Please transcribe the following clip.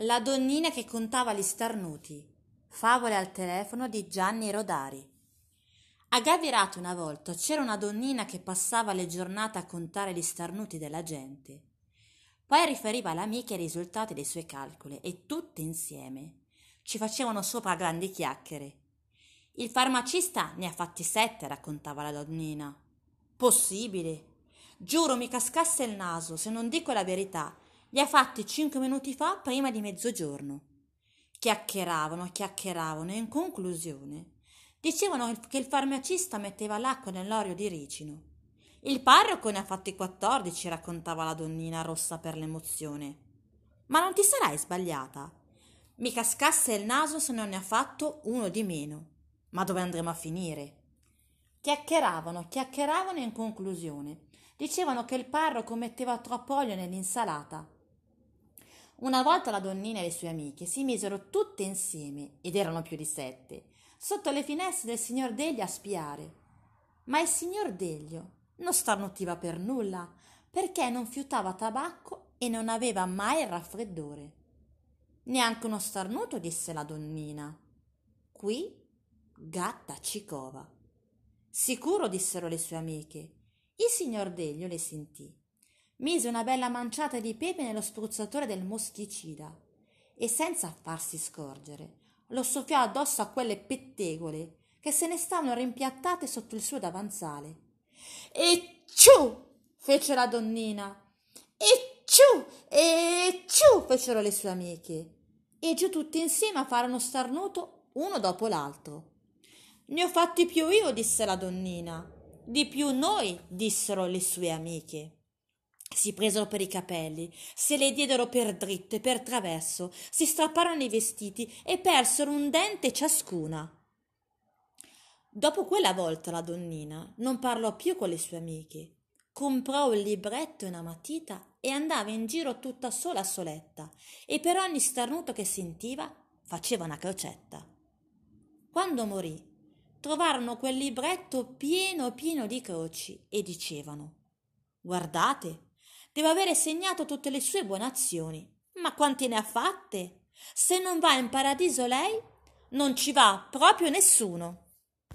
La donnina che contava gli starnuti. Favole al telefono di Gianni Rodari. A Gavirate una volta c'era una donnina che passava le giornate a contare gli starnuti della gente. Poi riferiva all'amica i risultati dei suoi calcoli e tutte insieme ci facevano sopra grandi chiacchiere. Il farmacista ne ha fatti sette, raccontava la donnina. Possibile. Giuro mi cascasse il naso se non dico la verità li ha fatti cinque minuti fa prima di mezzogiorno. Chiacchieravano, chiacchieravano e in conclusione dicevano che il farmacista metteva l'acqua nell'olio di ricino. Il parroco ne ha fatti quattordici, raccontava la donnina rossa per l'emozione. Ma non ti sarai sbagliata? Mi cascasse il naso se non ne ha fatto uno di meno. Ma dove andremo a finire? Chiacchieravano, chiacchieravano e in conclusione dicevano che il parroco metteva troppo olio nell'insalata una volta la donnina e le sue amiche si misero tutte insieme, ed erano più di sette, sotto le finestre del signor Deglio a spiare. Ma il signor Deglio non starnutiva per nulla, perché non fiutava tabacco e non aveva mai il raffreddore. Neanche uno starnuto, disse la donnina. Qui gatta cicova. Sicuro, dissero le sue amiche. Il signor Deglio le sentì mise una bella manciata di pepe nello spruzzatore del moschicida e senza farsi scorgere lo soffiò addosso a quelle pettegole che se ne stavano rimpiattate sotto il suo davanzale. E ciù! fece la donnina. E ciù! E ciù! fecero le sue amiche. E giù tutti insieme a fare uno starnuto uno dopo l'altro. Ne ho fatti più io, disse la donnina. Di più noi, dissero le sue amiche. Si presero per i capelli, se le diedero per dritto e per traverso, si strapparono i vestiti e persero un dente ciascuna. Dopo quella volta la donnina non parlò più con le sue amiche. Comprò un libretto e una matita e andava in giro tutta sola soletta e per ogni starnuto che sentiva faceva una crocetta. Quando morì, trovarono quel libretto pieno pieno di croci e dicevano Guardate, deve avere segnato tutte le sue buone azioni. Ma quanti ne ha fatte? Se non va in paradiso lei, non ci va proprio nessuno.